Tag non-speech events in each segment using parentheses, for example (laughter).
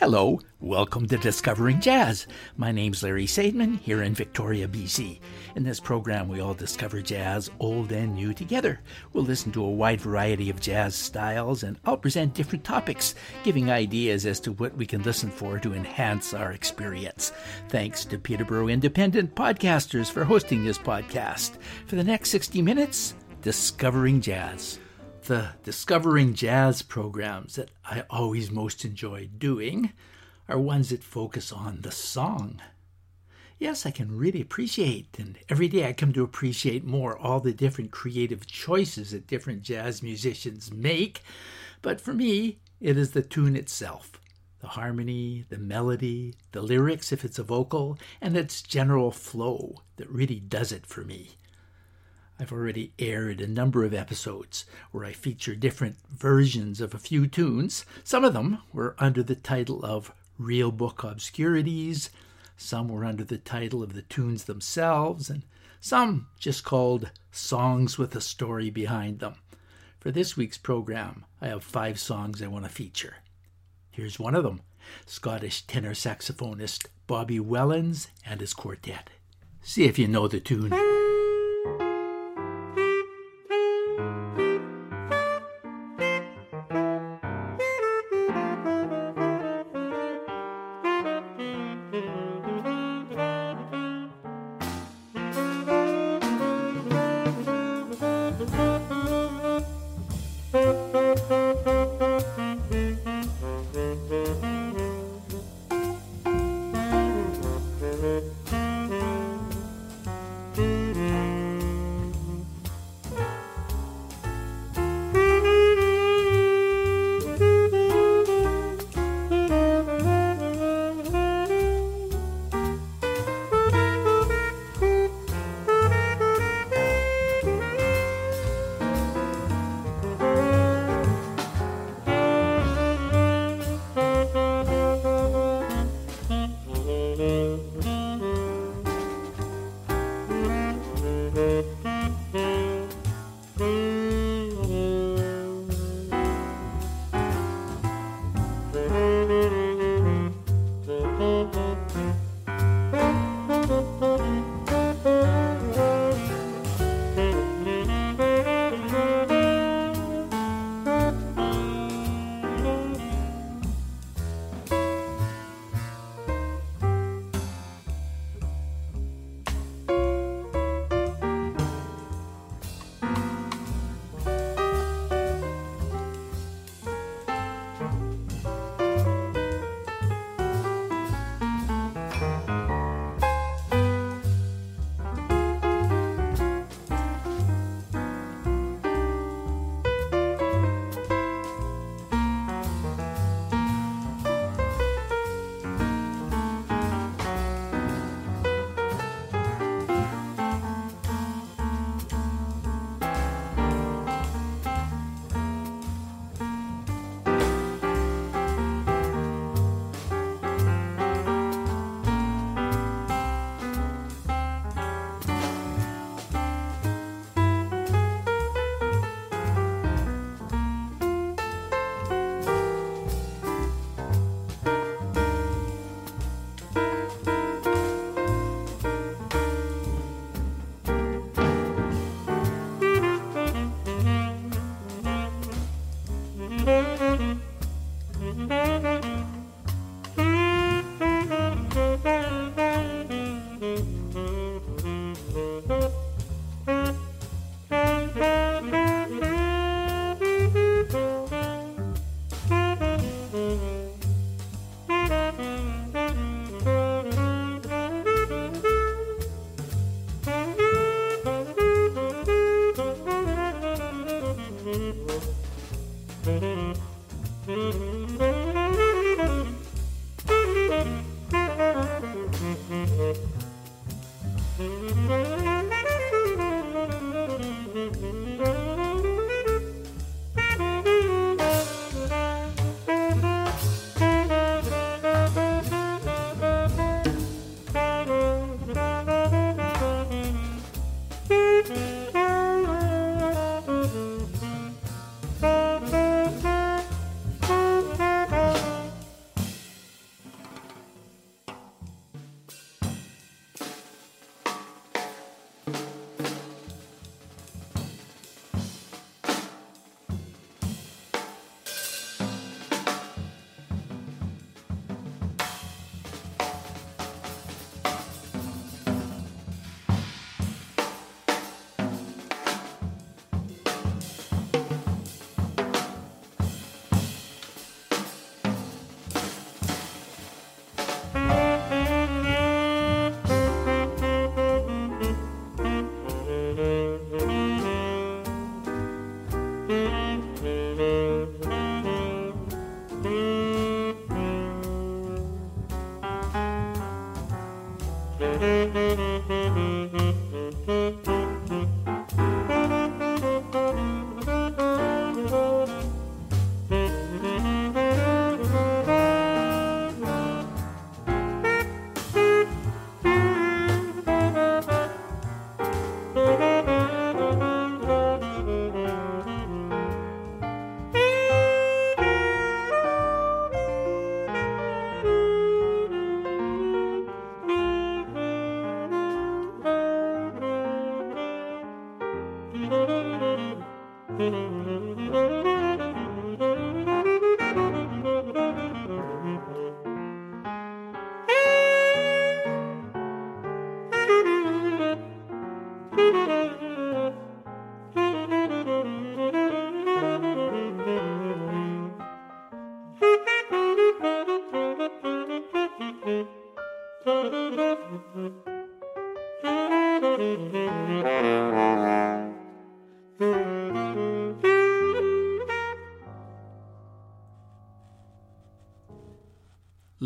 Hello, welcome to Discovering Jazz. My name's Larry Sadman here in Victoria, BC. In this program, we all discover jazz, old and new, together. We'll listen to a wide variety of jazz styles and I'll present different topics, giving ideas as to what we can listen for to enhance our experience. Thanks to Peterborough Independent Podcasters for hosting this podcast. For the next 60 minutes, Discovering Jazz the Discovering Jazz programs that I always most enjoy doing are ones that focus on the song. Yes, I can really appreciate, and every day I come to appreciate more all the different creative choices that different jazz musicians make. But for me, it is the tune itself the harmony, the melody, the lyrics if it's a vocal, and its general flow that really does it for me. I've already aired a number of episodes where I feature different versions of a few tunes. Some of them were under the title of Real Book Obscurities, some were under the title of the tunes themselves, and some just called Songs with a Story Behind Them. For this week's program, I have five songs I want to feature. Here's one of them Scottish tenor saxophonist Bobby Wellins and his quartet. See if you know the tune.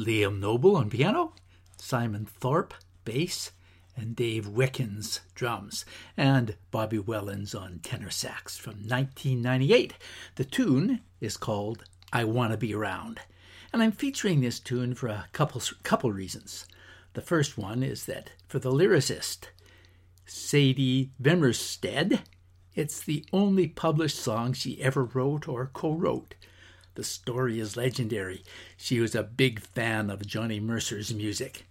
Liam Noble on piano, Simon Thorpe bass, and Dave Wickins drums, and Bobby Wellins on tenor sax from 1998. The tune is called I Wanna Be Around, and I'm featuring this tune for a couple, couple reasons. The first one is that for the lyricist, Sadie Vimmerstedt, it's the only published song she ever wrote or co wrote. The story is legendary. She was a big fan of Johnny Mercer's music.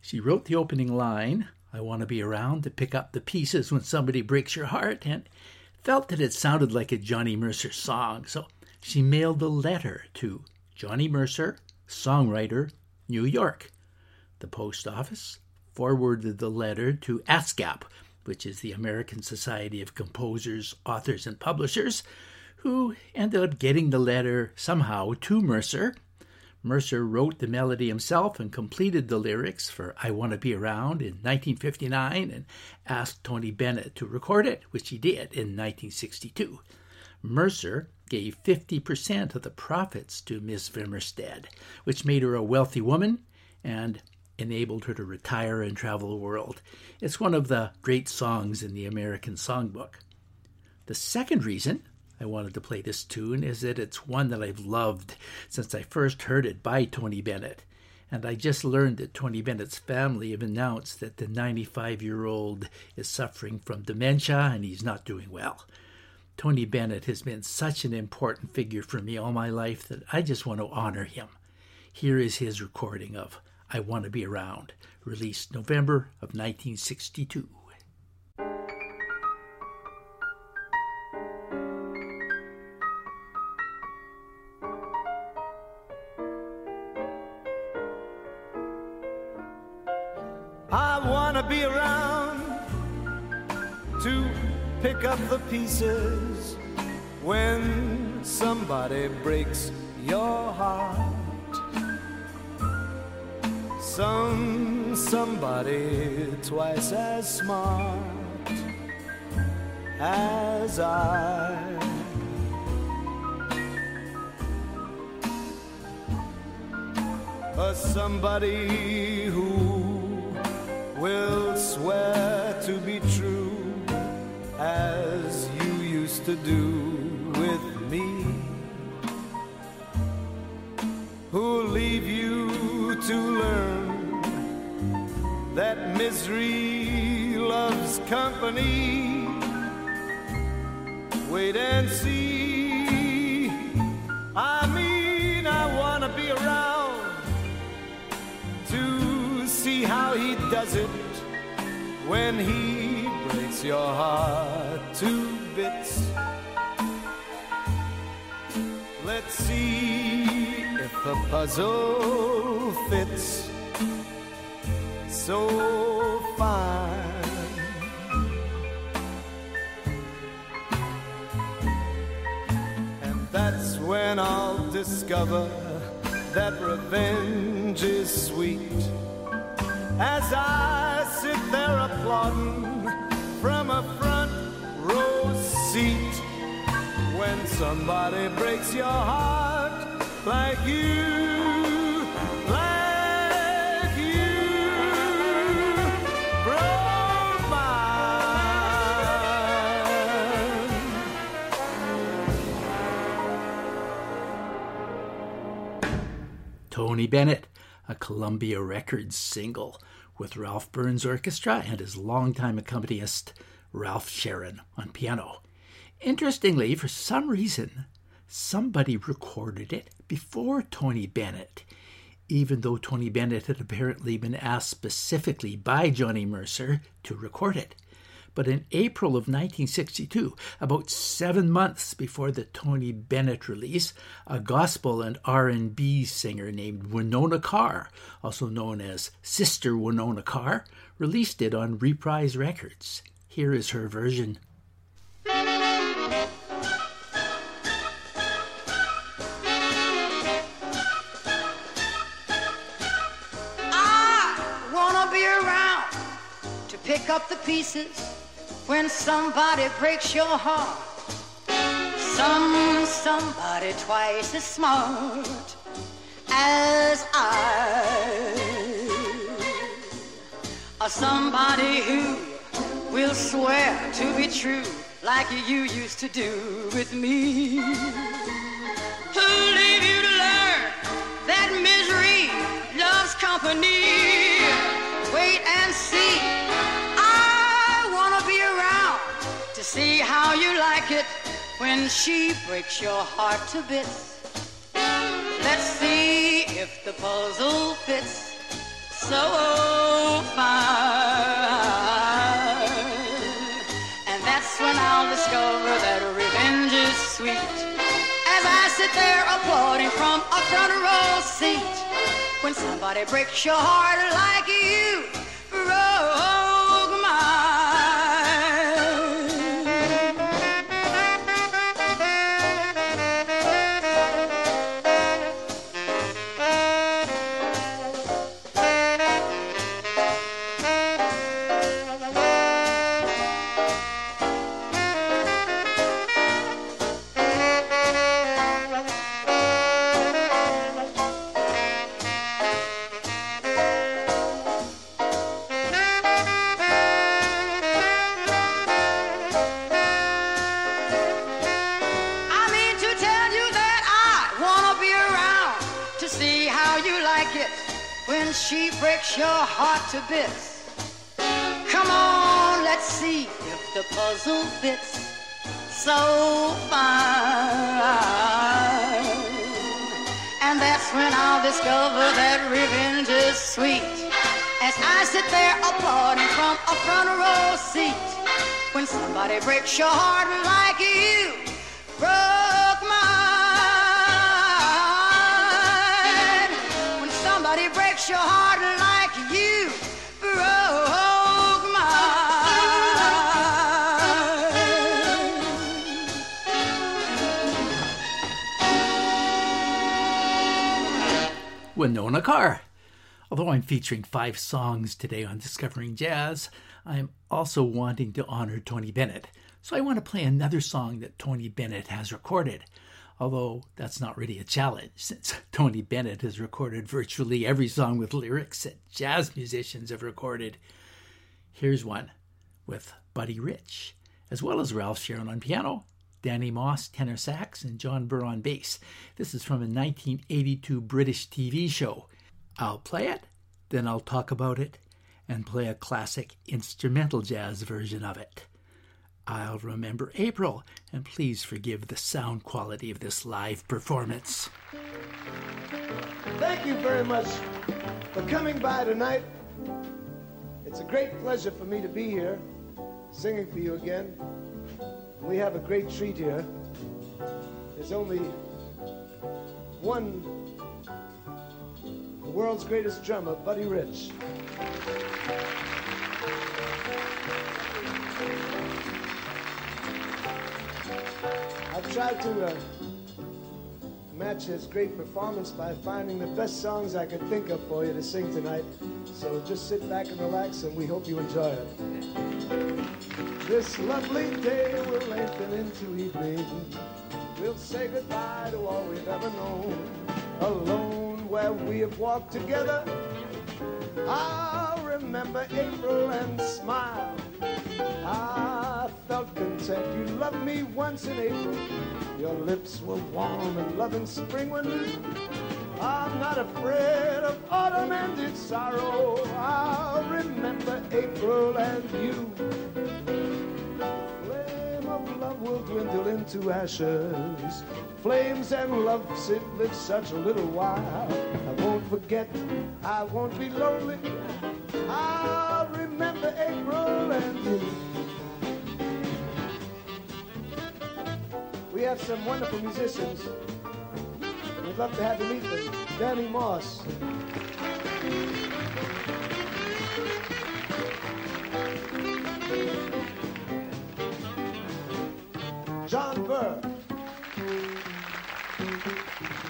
She wrote the opening line, I want to be around to pick up the pieces when somebody breaks your heart, and felt that it sounded like a Johnny Mercer song, so she mailed a letter to Johnny Mercer, songwriter, New York. The post office forwarded the letter to ASCAP, which is the American Society of Composers, Authors, and Publishers, who ended up getting the letter somehow to Mercer. Mercer wrote the melody himself and completed the lyrics for I Want to Be Around in 1959 and asked Tony Bennett to record it, which he did in 1962. Mercer gave 50% of the profits to Miss Vimmerstedt, which made her a wealthy woman and enabled her to retire and travel the world. It's one of the great songs in the American Songbook. The second reason I wanted to play this tune is that it's one that I've loved since I first heard it by Tony Bennett. And I just learned that Tony Bennett's family have announced that the 95 year old is suffering from dementia and he's not doing well. Tony Bennett has been such an important figure for me all my life that I just want to honor him. Here is his recording of I Want to Be Around, released November of 1962. To pick up the pieces when somebody breaks your heart. Some somebody twice as smart as I. A somebody who will swear to do with me. Who'll leave you to learn that misery loves company? Wait and see. I mean, I wanna be around to see how he does it when he breaks your heart to bits. See if the puzzle fits so fine. And that's when I'll discover that revenge is sweet as I sit there applauding from a front row seat, when somebody breaks your heart like you. Tony Bennett, a Columbia Records single with Ralph Burns Orchestra and his longtime accompanist Ralph Sharon on piano. Interestingly, for some reason, somebody recorded it before Tony Bennett, even though Tony Bennett had apparently been asked specifically by Johnny Mercer to record it. But in April of 1962, about 7 months before the Tony Bennett release, a gospel and R&B singer named Winona Carr, also known as Sister Winona Carr, released it on Reprise Records. Here is her version. Up the pieces when somebody breaks your heart. Some somebody twice as smart as I. Or somebody who will swear to be true like you used to do with me. Who'll leave you to learn that misery loves company? Wait and see. See how you like it when she breaks your heart to bits. Let's see if the puzzle fits so fine. And that's when I'll discover that revenge is sweet. As I sit there applauding from a front row seat. When somebody breaks your heart like a front row seat. When somebody breaks your heart like you broke mine. When somebody breaks your heart like you broke mine. Winona Carr. Although I'm featuring five songs today on Discovering Jazz, I'm also wanting to honor Tony Bennett. So I want to play another song that Tony Bennett has recorded. Although that's not really a challenge, since (laughs) Tony Bennett has recorded virtually every song with lyrics that jazz musicians have recorded. Here's one with Buddy Rich, as well as Ralph Sharon on piano, Danny Moss tenor sax, and John Burr on bass. This is from a 1982 British TV show. I'll play it, then I'll talk about it, and play a classic instrumental jazz version of it. I'll remember April, and please forgive the sound quality of this live performance. Thank you very much for coming by tonight. It's a great pleasure for me to be here singing for you again. We have a great treat here. There's only one, world's greatest drummer, Buddy Rich. I've tried to uh, match his great performance by finding the best songs I could think of for you to sing tonight. So just sit back and relax, and we hope you enjoy it. This lovely day will lengthen into evening we'll say goodbye to all we've ever known. Alone where we have walked together, I'll remember April and smile. I felt content. You loved me once in April. Your lips were warm and loving spring new. I'm not afraid of autumn and its sorrow. I'll remember April and you. Love will dwindle into ashes. Flames and love sit live such a little while. I won't forget, I won't be lonely. I'll remember April and you. We have some wonderful musicians. We'd love to have you meet them. Danny Moss.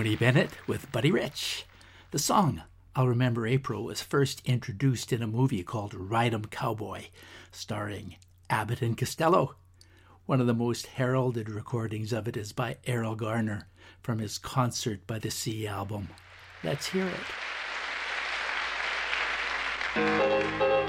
Tony Bennett with Buddy Rich. The song I'll Remember April was first introduced in a movie called Ride 'em Cowboy, starring Abbott and Costello. One of the most heralded recordings of it is by Erroll Garner from his Concert by the Sea album. Let's hear it.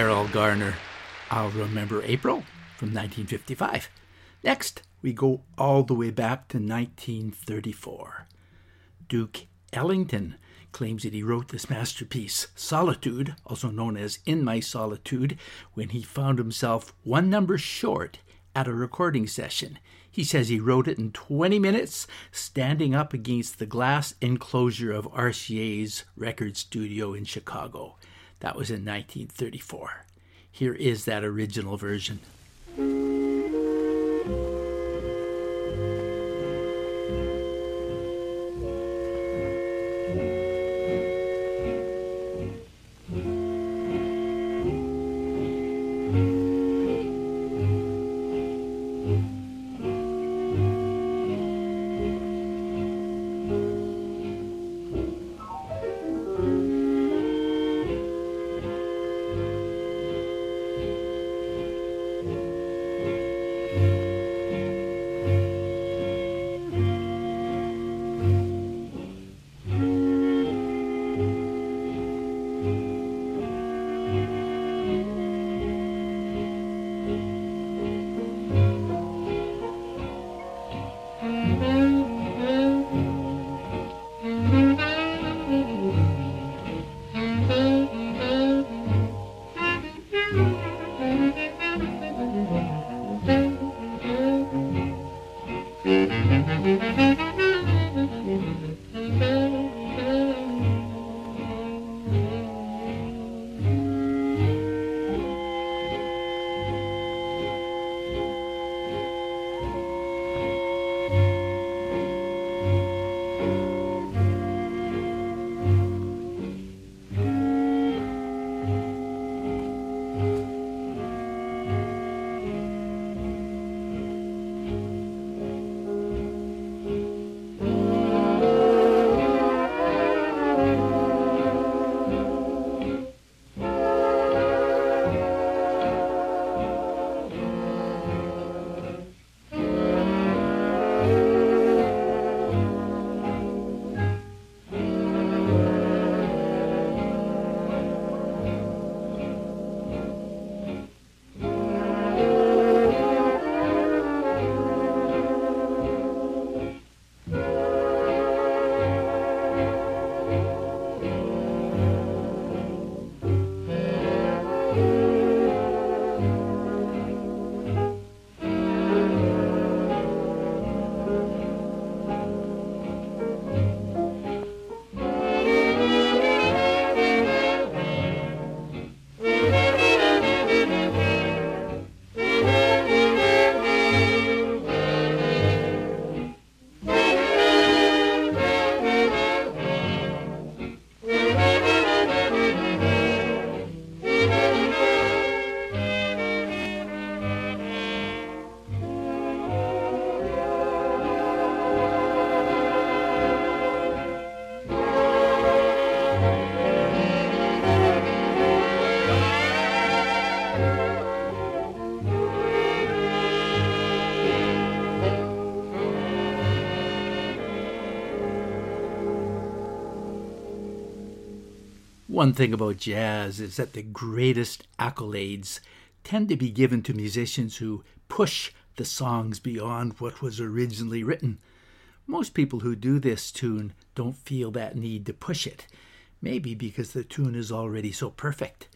Erroll Garner, I'll Remember April from 1955. Next, we go all the way back to 1934. Duke Ellington claims that he wrote this masterpiece, Solitude, also known as In My Solitude, when he found himself one number short at a recording session. He says he wrote it in 20 minutes, standing up against the glass enclosure of RCA's record studio in Chicago. That was in 1934. Here is that original version. One thing about jazz is that the greatest accolades tend to be given to musicians who push the songs beyond what was originally written. Most people who do this tune don't feel that need to push it, maybe because the tune is already so perfect.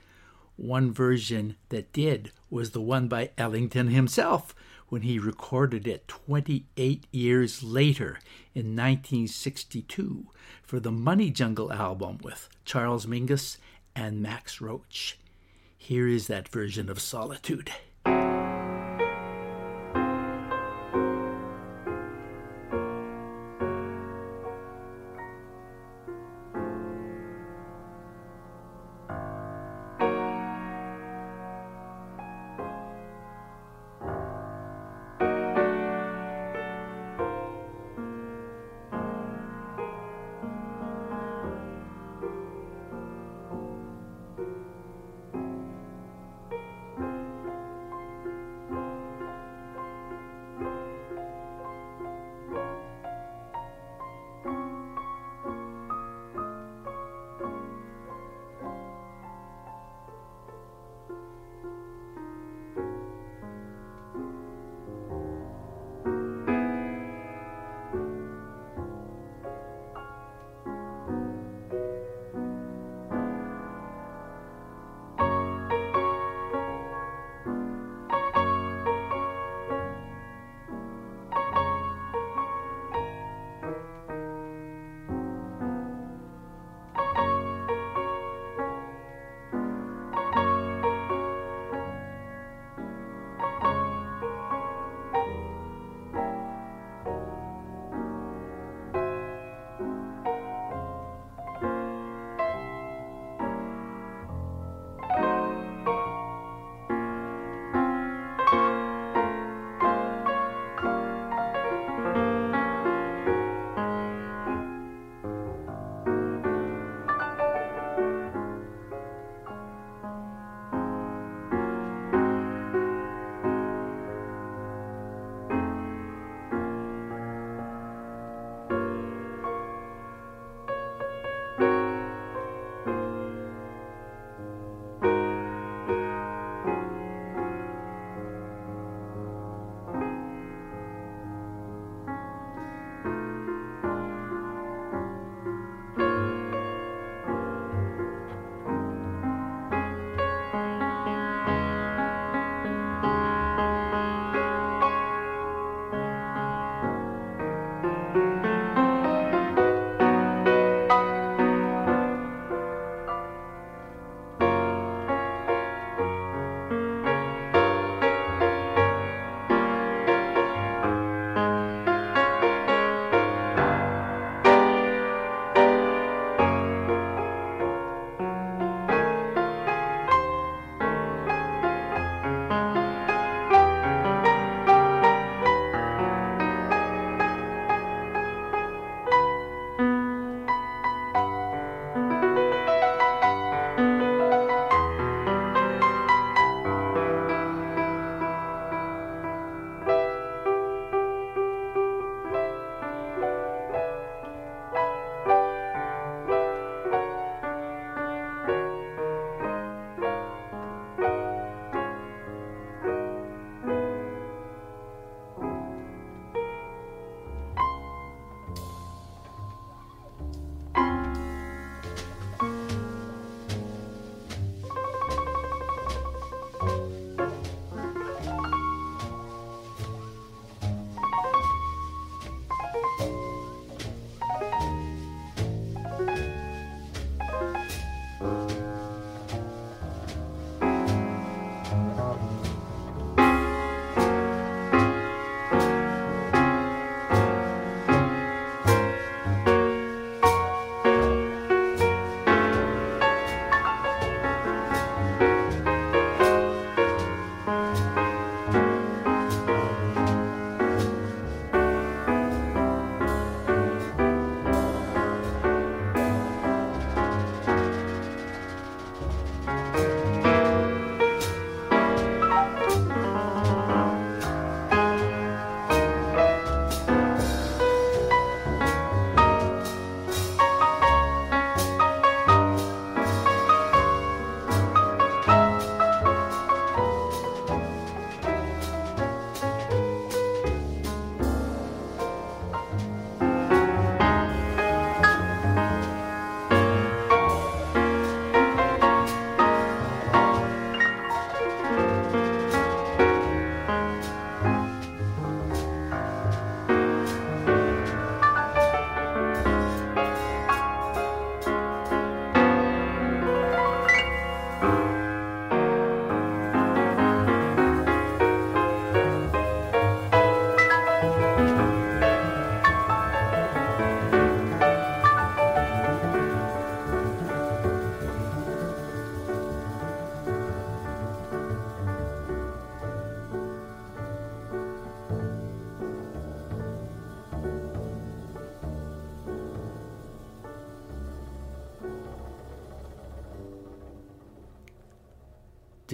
One version that did was the one by Ellington himself when he recorded it 28 years later in 1962 for the Money Jungle album with Charles Mingus and Max Roach. Here is that version of Solitude.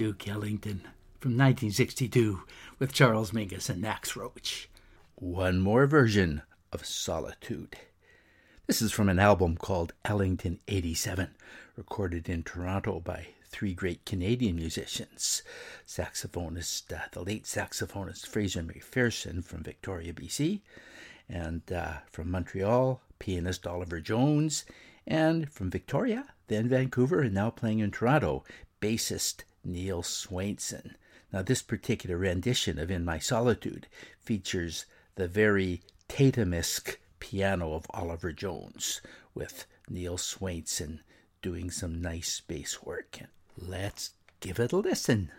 Duke Ellington from 1962 with Charles Mingus and Max Roach. One more version of Solitude. This is from an album called Ellington 87, recorded in Toronto by three great Canadian musicians saxophonist, uh, the late saxophonist Fraser MacPherson from Victoria, BC, and uh, from Montreal, pianist Oliver Jones, and from Victoria, then Vancouver, and now playing in Toronto, bassist Neil Swainson. Now, this particular rendition of In My Solitude features the very Tatum-esque piano of Oliver Jones, with Neil Swainson doing some nice bass work. Let's give it a listen.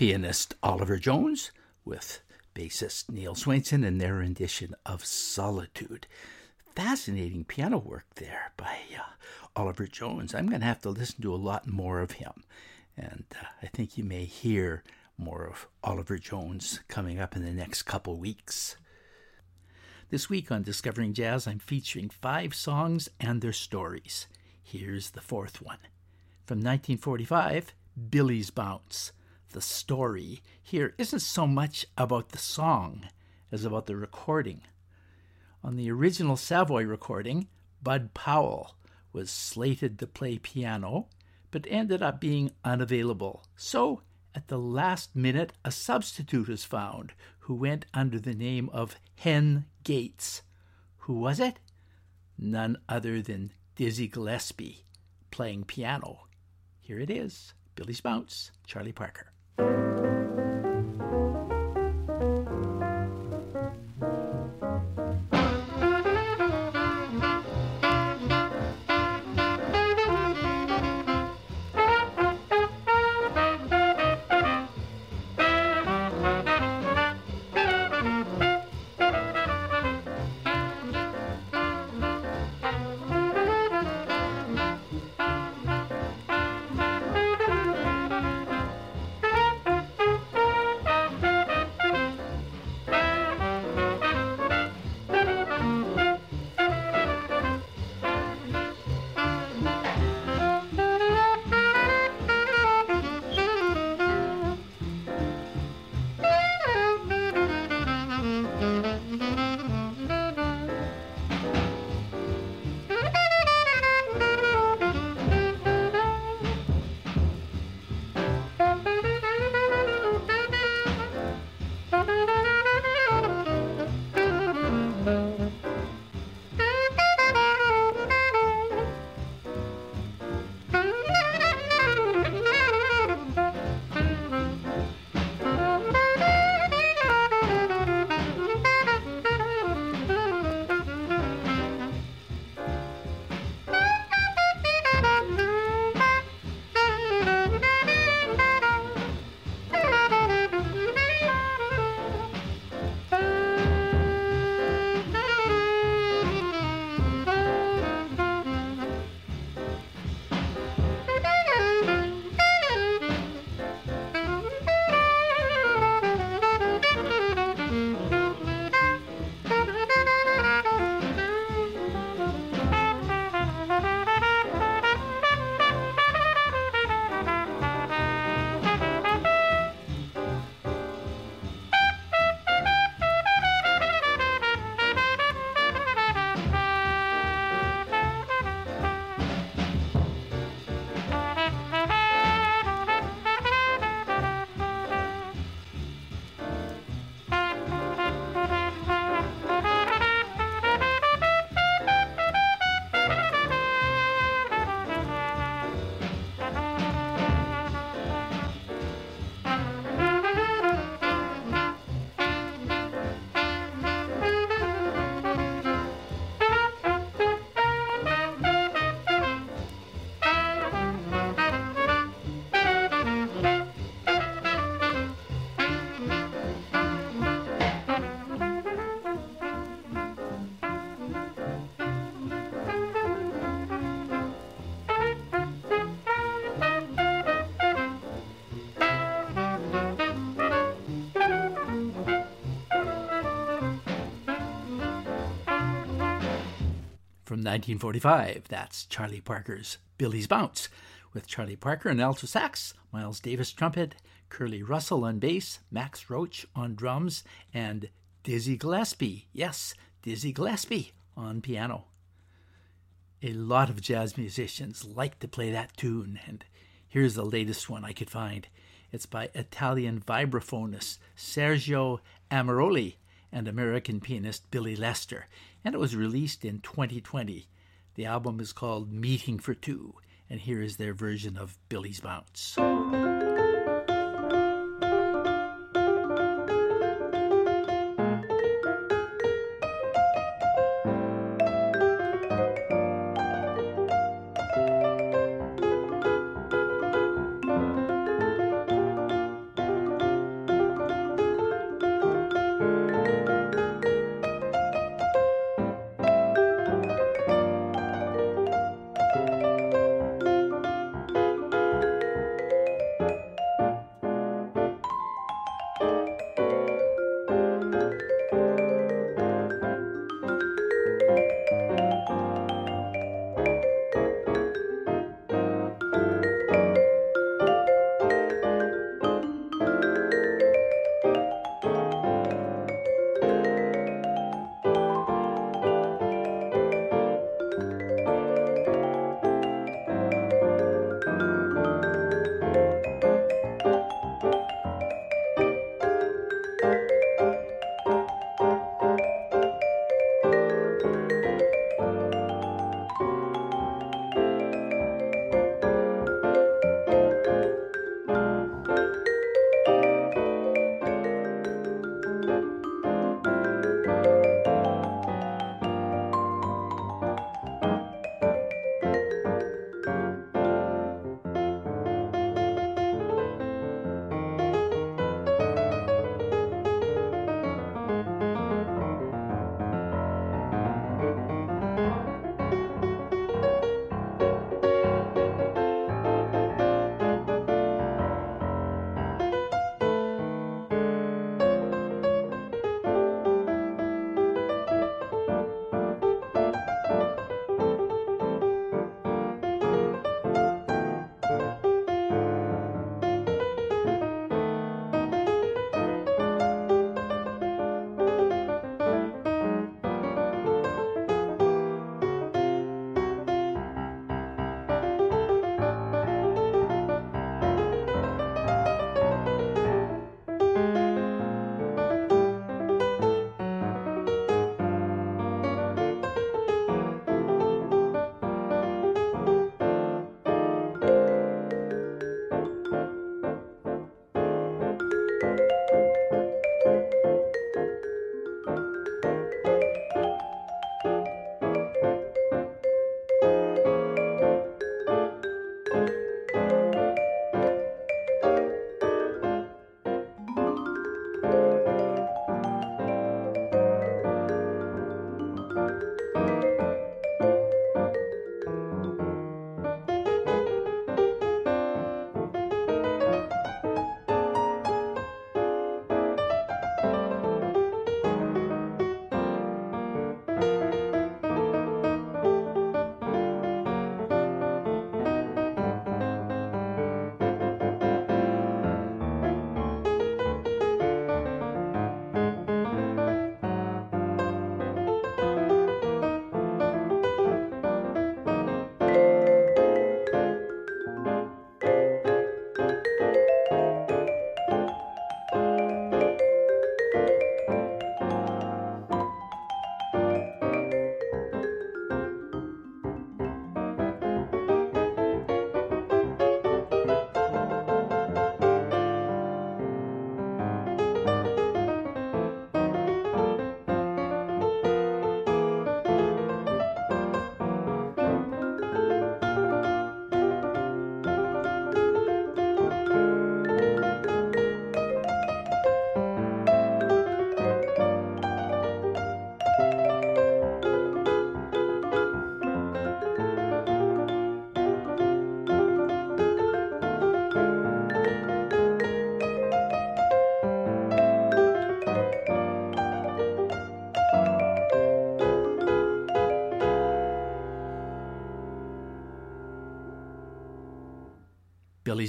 Pianist Oliver Jones with bassist Neil Swainson and their rendition of Solitude. Fascinating piano work there by uh, Oliver Jones. I'm going to have to listen to a lot more of him. And uh, I think you may hear more of Oliver Jones coming up in the next couple weeks. This week on Discovering Jazz, I'm featuring five songs and their stories. Here's the fourth one. From 1945, Billie's Bounce the story here isn't so much about the song as about the recording. On the original Savoy recording, Bud Powell was slated to play piano, but ended up being unavailable. So, at the last minute, a substitute was found who went under the name of Hen Gates. Who was it? None other than Dizzy Gillespie playing piano. Here it is Billy Bounce, Charlie Parker. From 1945, that's Charlie Parker's Billie's Bounce, with Charlie Parker on alto sax, Miles Davis trumpet, Curly Russell on bass, Max Roach on drums, and Dizzy Gillespie, yes, Dizzy Gillespie on piano. A lot of jazz musicians like to play that tune, and here's the latest one I could find. It's by Italian vibraphonist Sergio Armaroli and American pianist Billy Lester, and it was released in 2020. The album is called Meeting for Two, and here is their version of Billie's Bounce.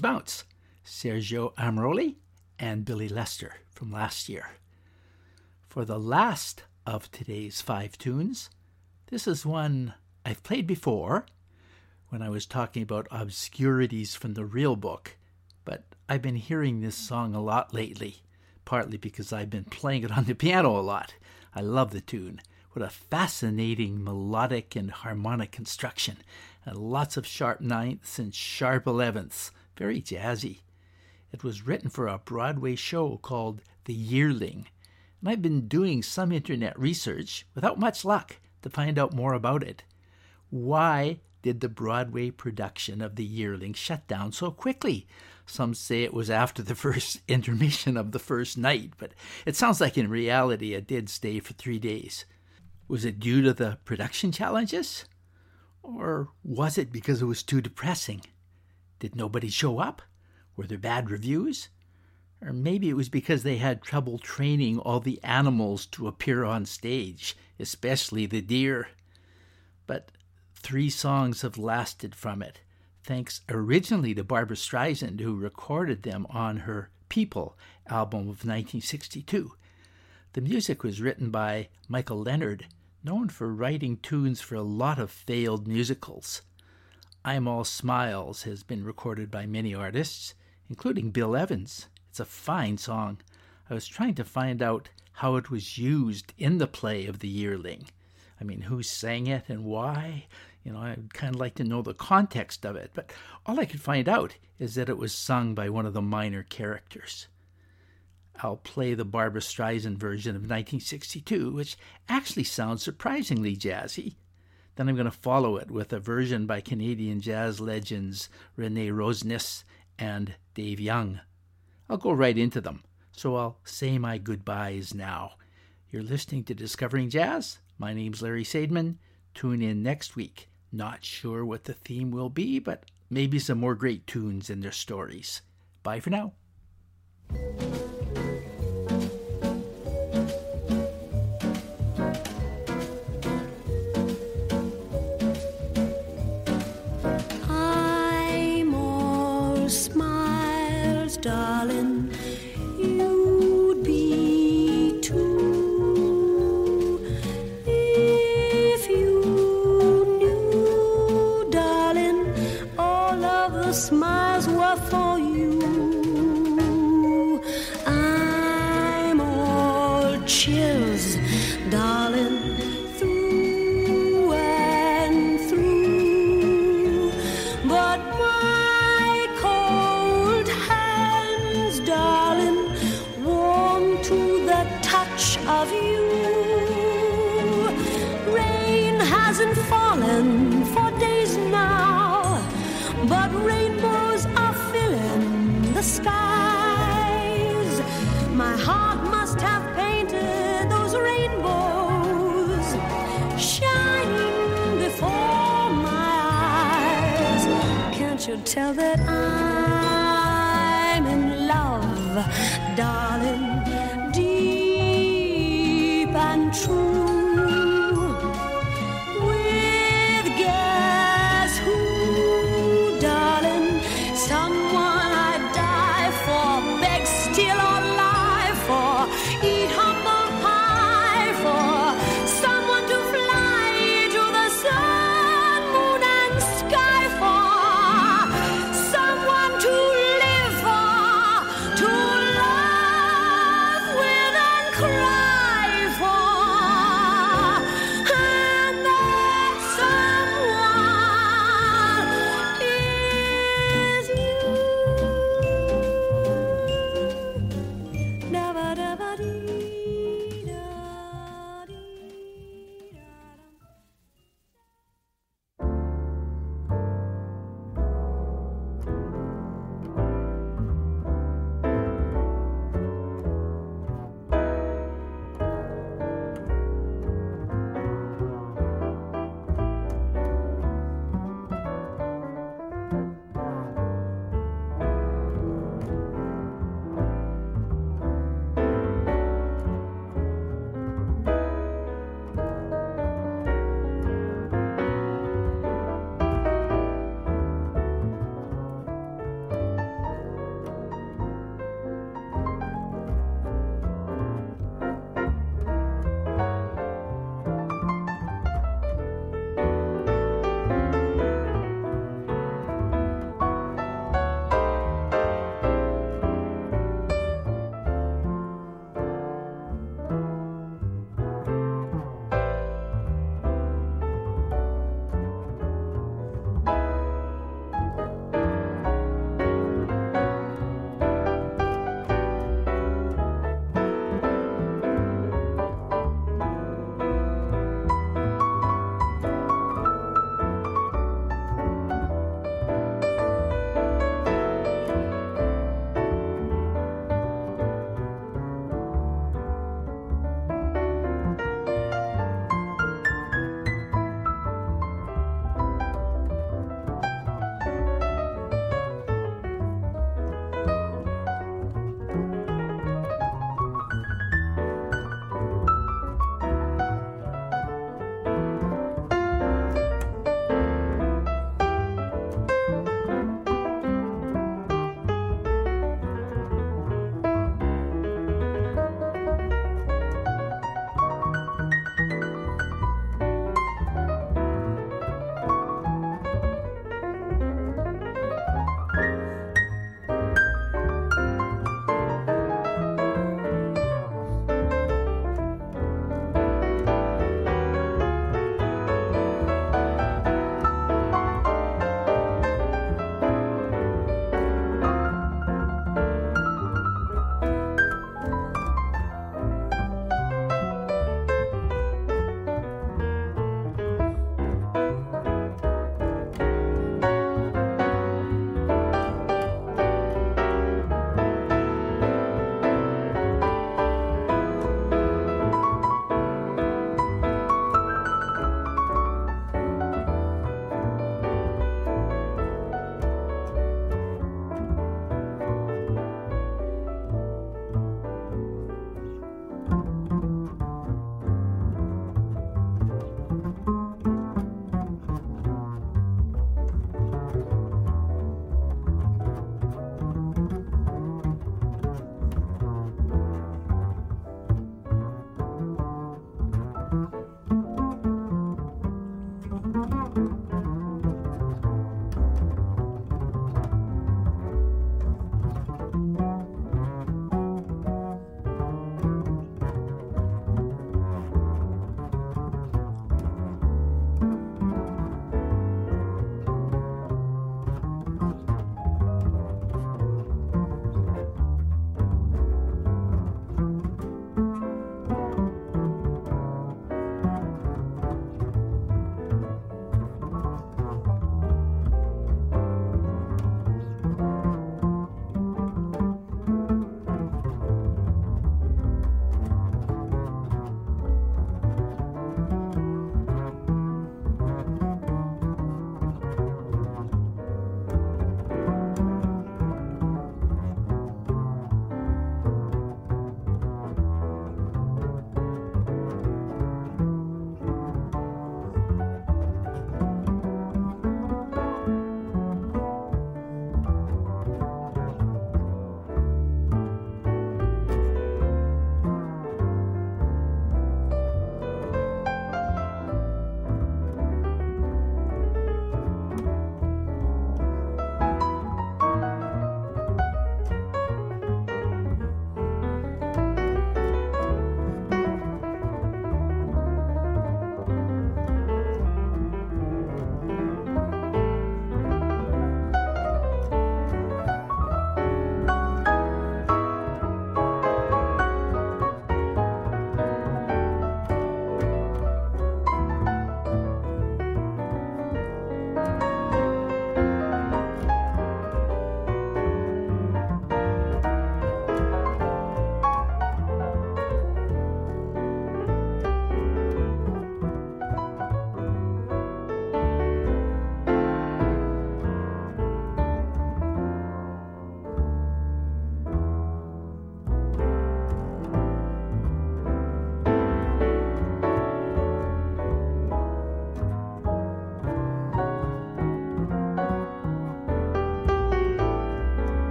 Bounce, Sergio Armaroli, and Billy Lester from last year. For the last of today's five tunes, this is one I've played before when I was talking about obscurities from the real book, but I've been hearing this song a lot lately, partly because I've been playing it on the piano a lot. I love the tune. What a fascinating melodic and harmonic construction, and lots of sharp ninths and sharp elevenths. Very jazzy. It was written for a Broadway show called The Yearling, and I've been doing some internet research without much luck to find out more about it. Why did the Broadway production of The Yearling shut down so quickly? Some say it was after the (laughs) first intermission of the first night, but it sounds like in reality it did stay for three days. Was it due to the production challenges? Or was it because it was too depressing? Did nobody show up? Were there bad reviews? Or maybe it was because they had trouble training all the animals to appear on stage, especially the deer. But three songs have lasted from it, thanks originally to Barbra Streisand, who recorded them on her People album of 1962. The music was written by Michael Leonard, known for writing tunes for a lot of failed musicals. I'm All Smiles has been recorded by many artists, including Bill Evans. It's a fine song. I was trying to find out how it was used in the play of The Yearling. I mean, who sang it and why? You know, I'd kind of like to know the context of it, but all I could find out is that it was sung by one of the minor characters. I'll play the Barbra Streisand version of 1962, which actually sounds surprisingly jazzy. Then I'm going to follow it with a version by Canadian jazz legends Renee Rosnes and Dave Young. I'll go right into them, so I'll say my goodbyes now. You're listening to Discovering Jazz. My name's Larry Sadman. Tune in next week. Not sure what the theme will be, but maybe some more great tunes and their stories. Bye for now. But rainbows are filling the skies. My heart must have painted those rainbows shining before my eyes. Can't you tell that I'm